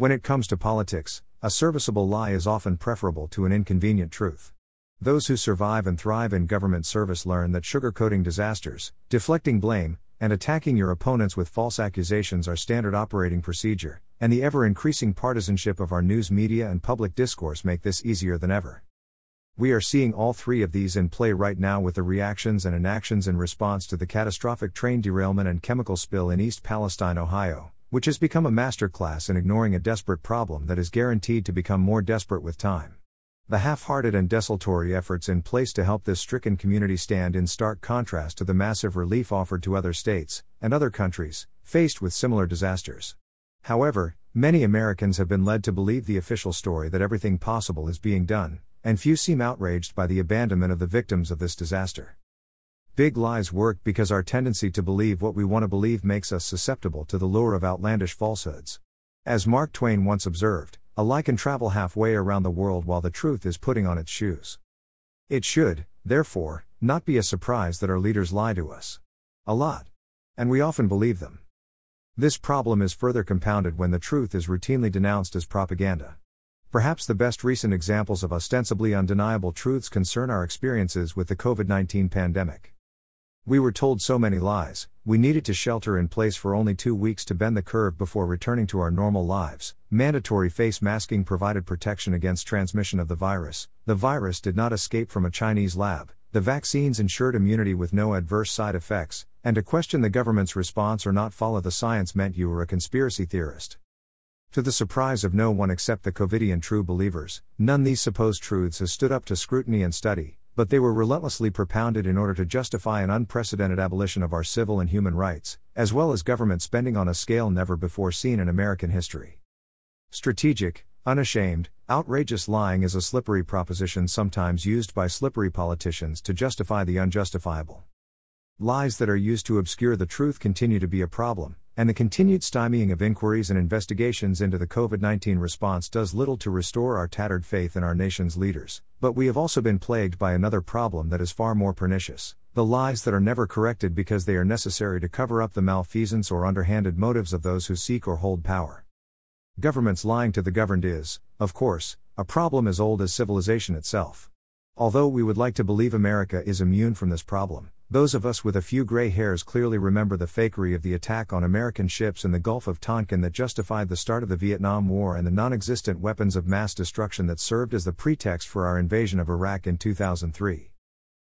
When it comes to politics, a serviceable lie is often preferable to an inconvenient truth. Those who survive and thrive in government service learn that sugarcoating disasters, deflecting blame, and attacking your opponents with false accusations are standard operating procedure, and the ever increasing partisanship of our news media and public discourse make this easier than ever. We are seeing all three of these in play right now with the reactions and inactions in response to the catastrophic train derailment and chemical spill in East Palestine, Ohio, which has become a masterclass in ignoring a desperate problem that is guaranteed to become more desperate with time. The half hearted and desultory efforts in place to help this stricken community stand in stark contrast to the massive relief offered to other states and other countries faced with similar disasters. However, many Americans have been led to believe the official story that everything possible is being done, and few seem outraged by the abandonment of the victims of this disaster. Big lies work because our tendency to believe what we want to believe makes us susceptible to the lure of outlandish falsehoods. As Mark Twain once observed, a lie can travel halfway around the world while the truth is putting on its shoes. It should, therefore, not be a surprise that our leaders lie to us. A lot. And we often believe them. This problem is further compounded when the truth is routinely denounced as propaganda. Perhaps the best recent examples of ostensibly undeniable truths concern our experiences with the COVID 19 pandemic. We were told so many lies, we needed to shelter in place for only two weeks to bend the curve before returning to our normal lives. Mandatory face masking provided protection against transmission of the virus. The virus did not escape from a Chinese lab. The vaccines ensured immunity with no adverse side effects, and to question the government's response or not follow the science meant you were a conspiracy theorist. To the surprise of no one except the COVIDian true believers, none these supposed truths has stood up to scrutiny and study, but they were relentlessly propounded in order to justify an unprecedented abolition of our civil and human rights, as well as government spending on a scale never before seen in American history. Strategic, unashamed, outrageous lying is a slippery proposition sometimes used by slippery politicians to justify the unjustifiable. Lies that are used to obscure the truth continue to be a problem, and the continued stymieing of inquiries and investigations into the COVID 19 response does little to restore our tattered faith in our nation's leaders. But we have also been plagued by another problem that is far more pernicious the lies that are never corrected because they are necessary to cover up the malfeasance or underhanded motives of those who seek or hold power. Governments lying to the governed is, of course, a problem as old as civilization itself. Although we would like to believe America is immune from this problem, those of us with a few gray hairs clearly remember the fakery of the attack on American ships in the Gulf of Tonkin that justified the start of the Vietnam War and the non existent weapons of mass destruction that served as the pretext for our invasion of Iraq in 2003.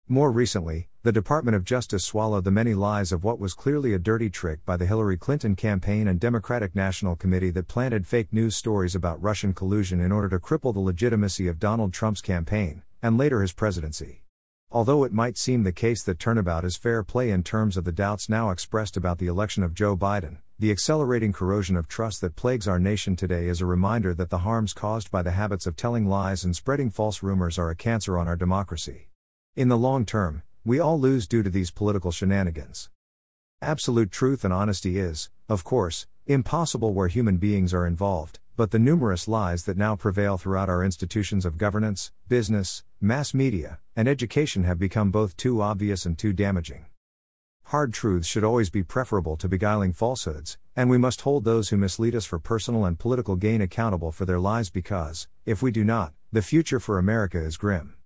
More recently, the Department of Justice swallowed the many lies of what was clearly a dirty trick by the Hillary Clinton campaign and Democratic National Committee that planted fake news stories about Russian collusion in order to cripple the legitimacy of Donald Trump's campaign, and later his presidency. Although it might seem the case that turnabout is fair play in terms of the doubts now expressed about the election of Joe Biden, the accelerating corrosion of trust that plagues our nation today is a reminder that the harms caused by the habits of telling lies and spreading false rumors are a cancer on our democracy. In the long term, we all lose due to these political shenanigans. Absolute truth and honesty is, of course, impossible where human beings are involved, but the numerous lies that now prevail throughout our institutions of governance, business, mass media, and education have become both too obvious and too damaging. Hard truths should always be preferable to beguiling falsehoods, and we must hold those who mislead us for personal and political gain accountable for their lies because, if we do not, the future for America is grim.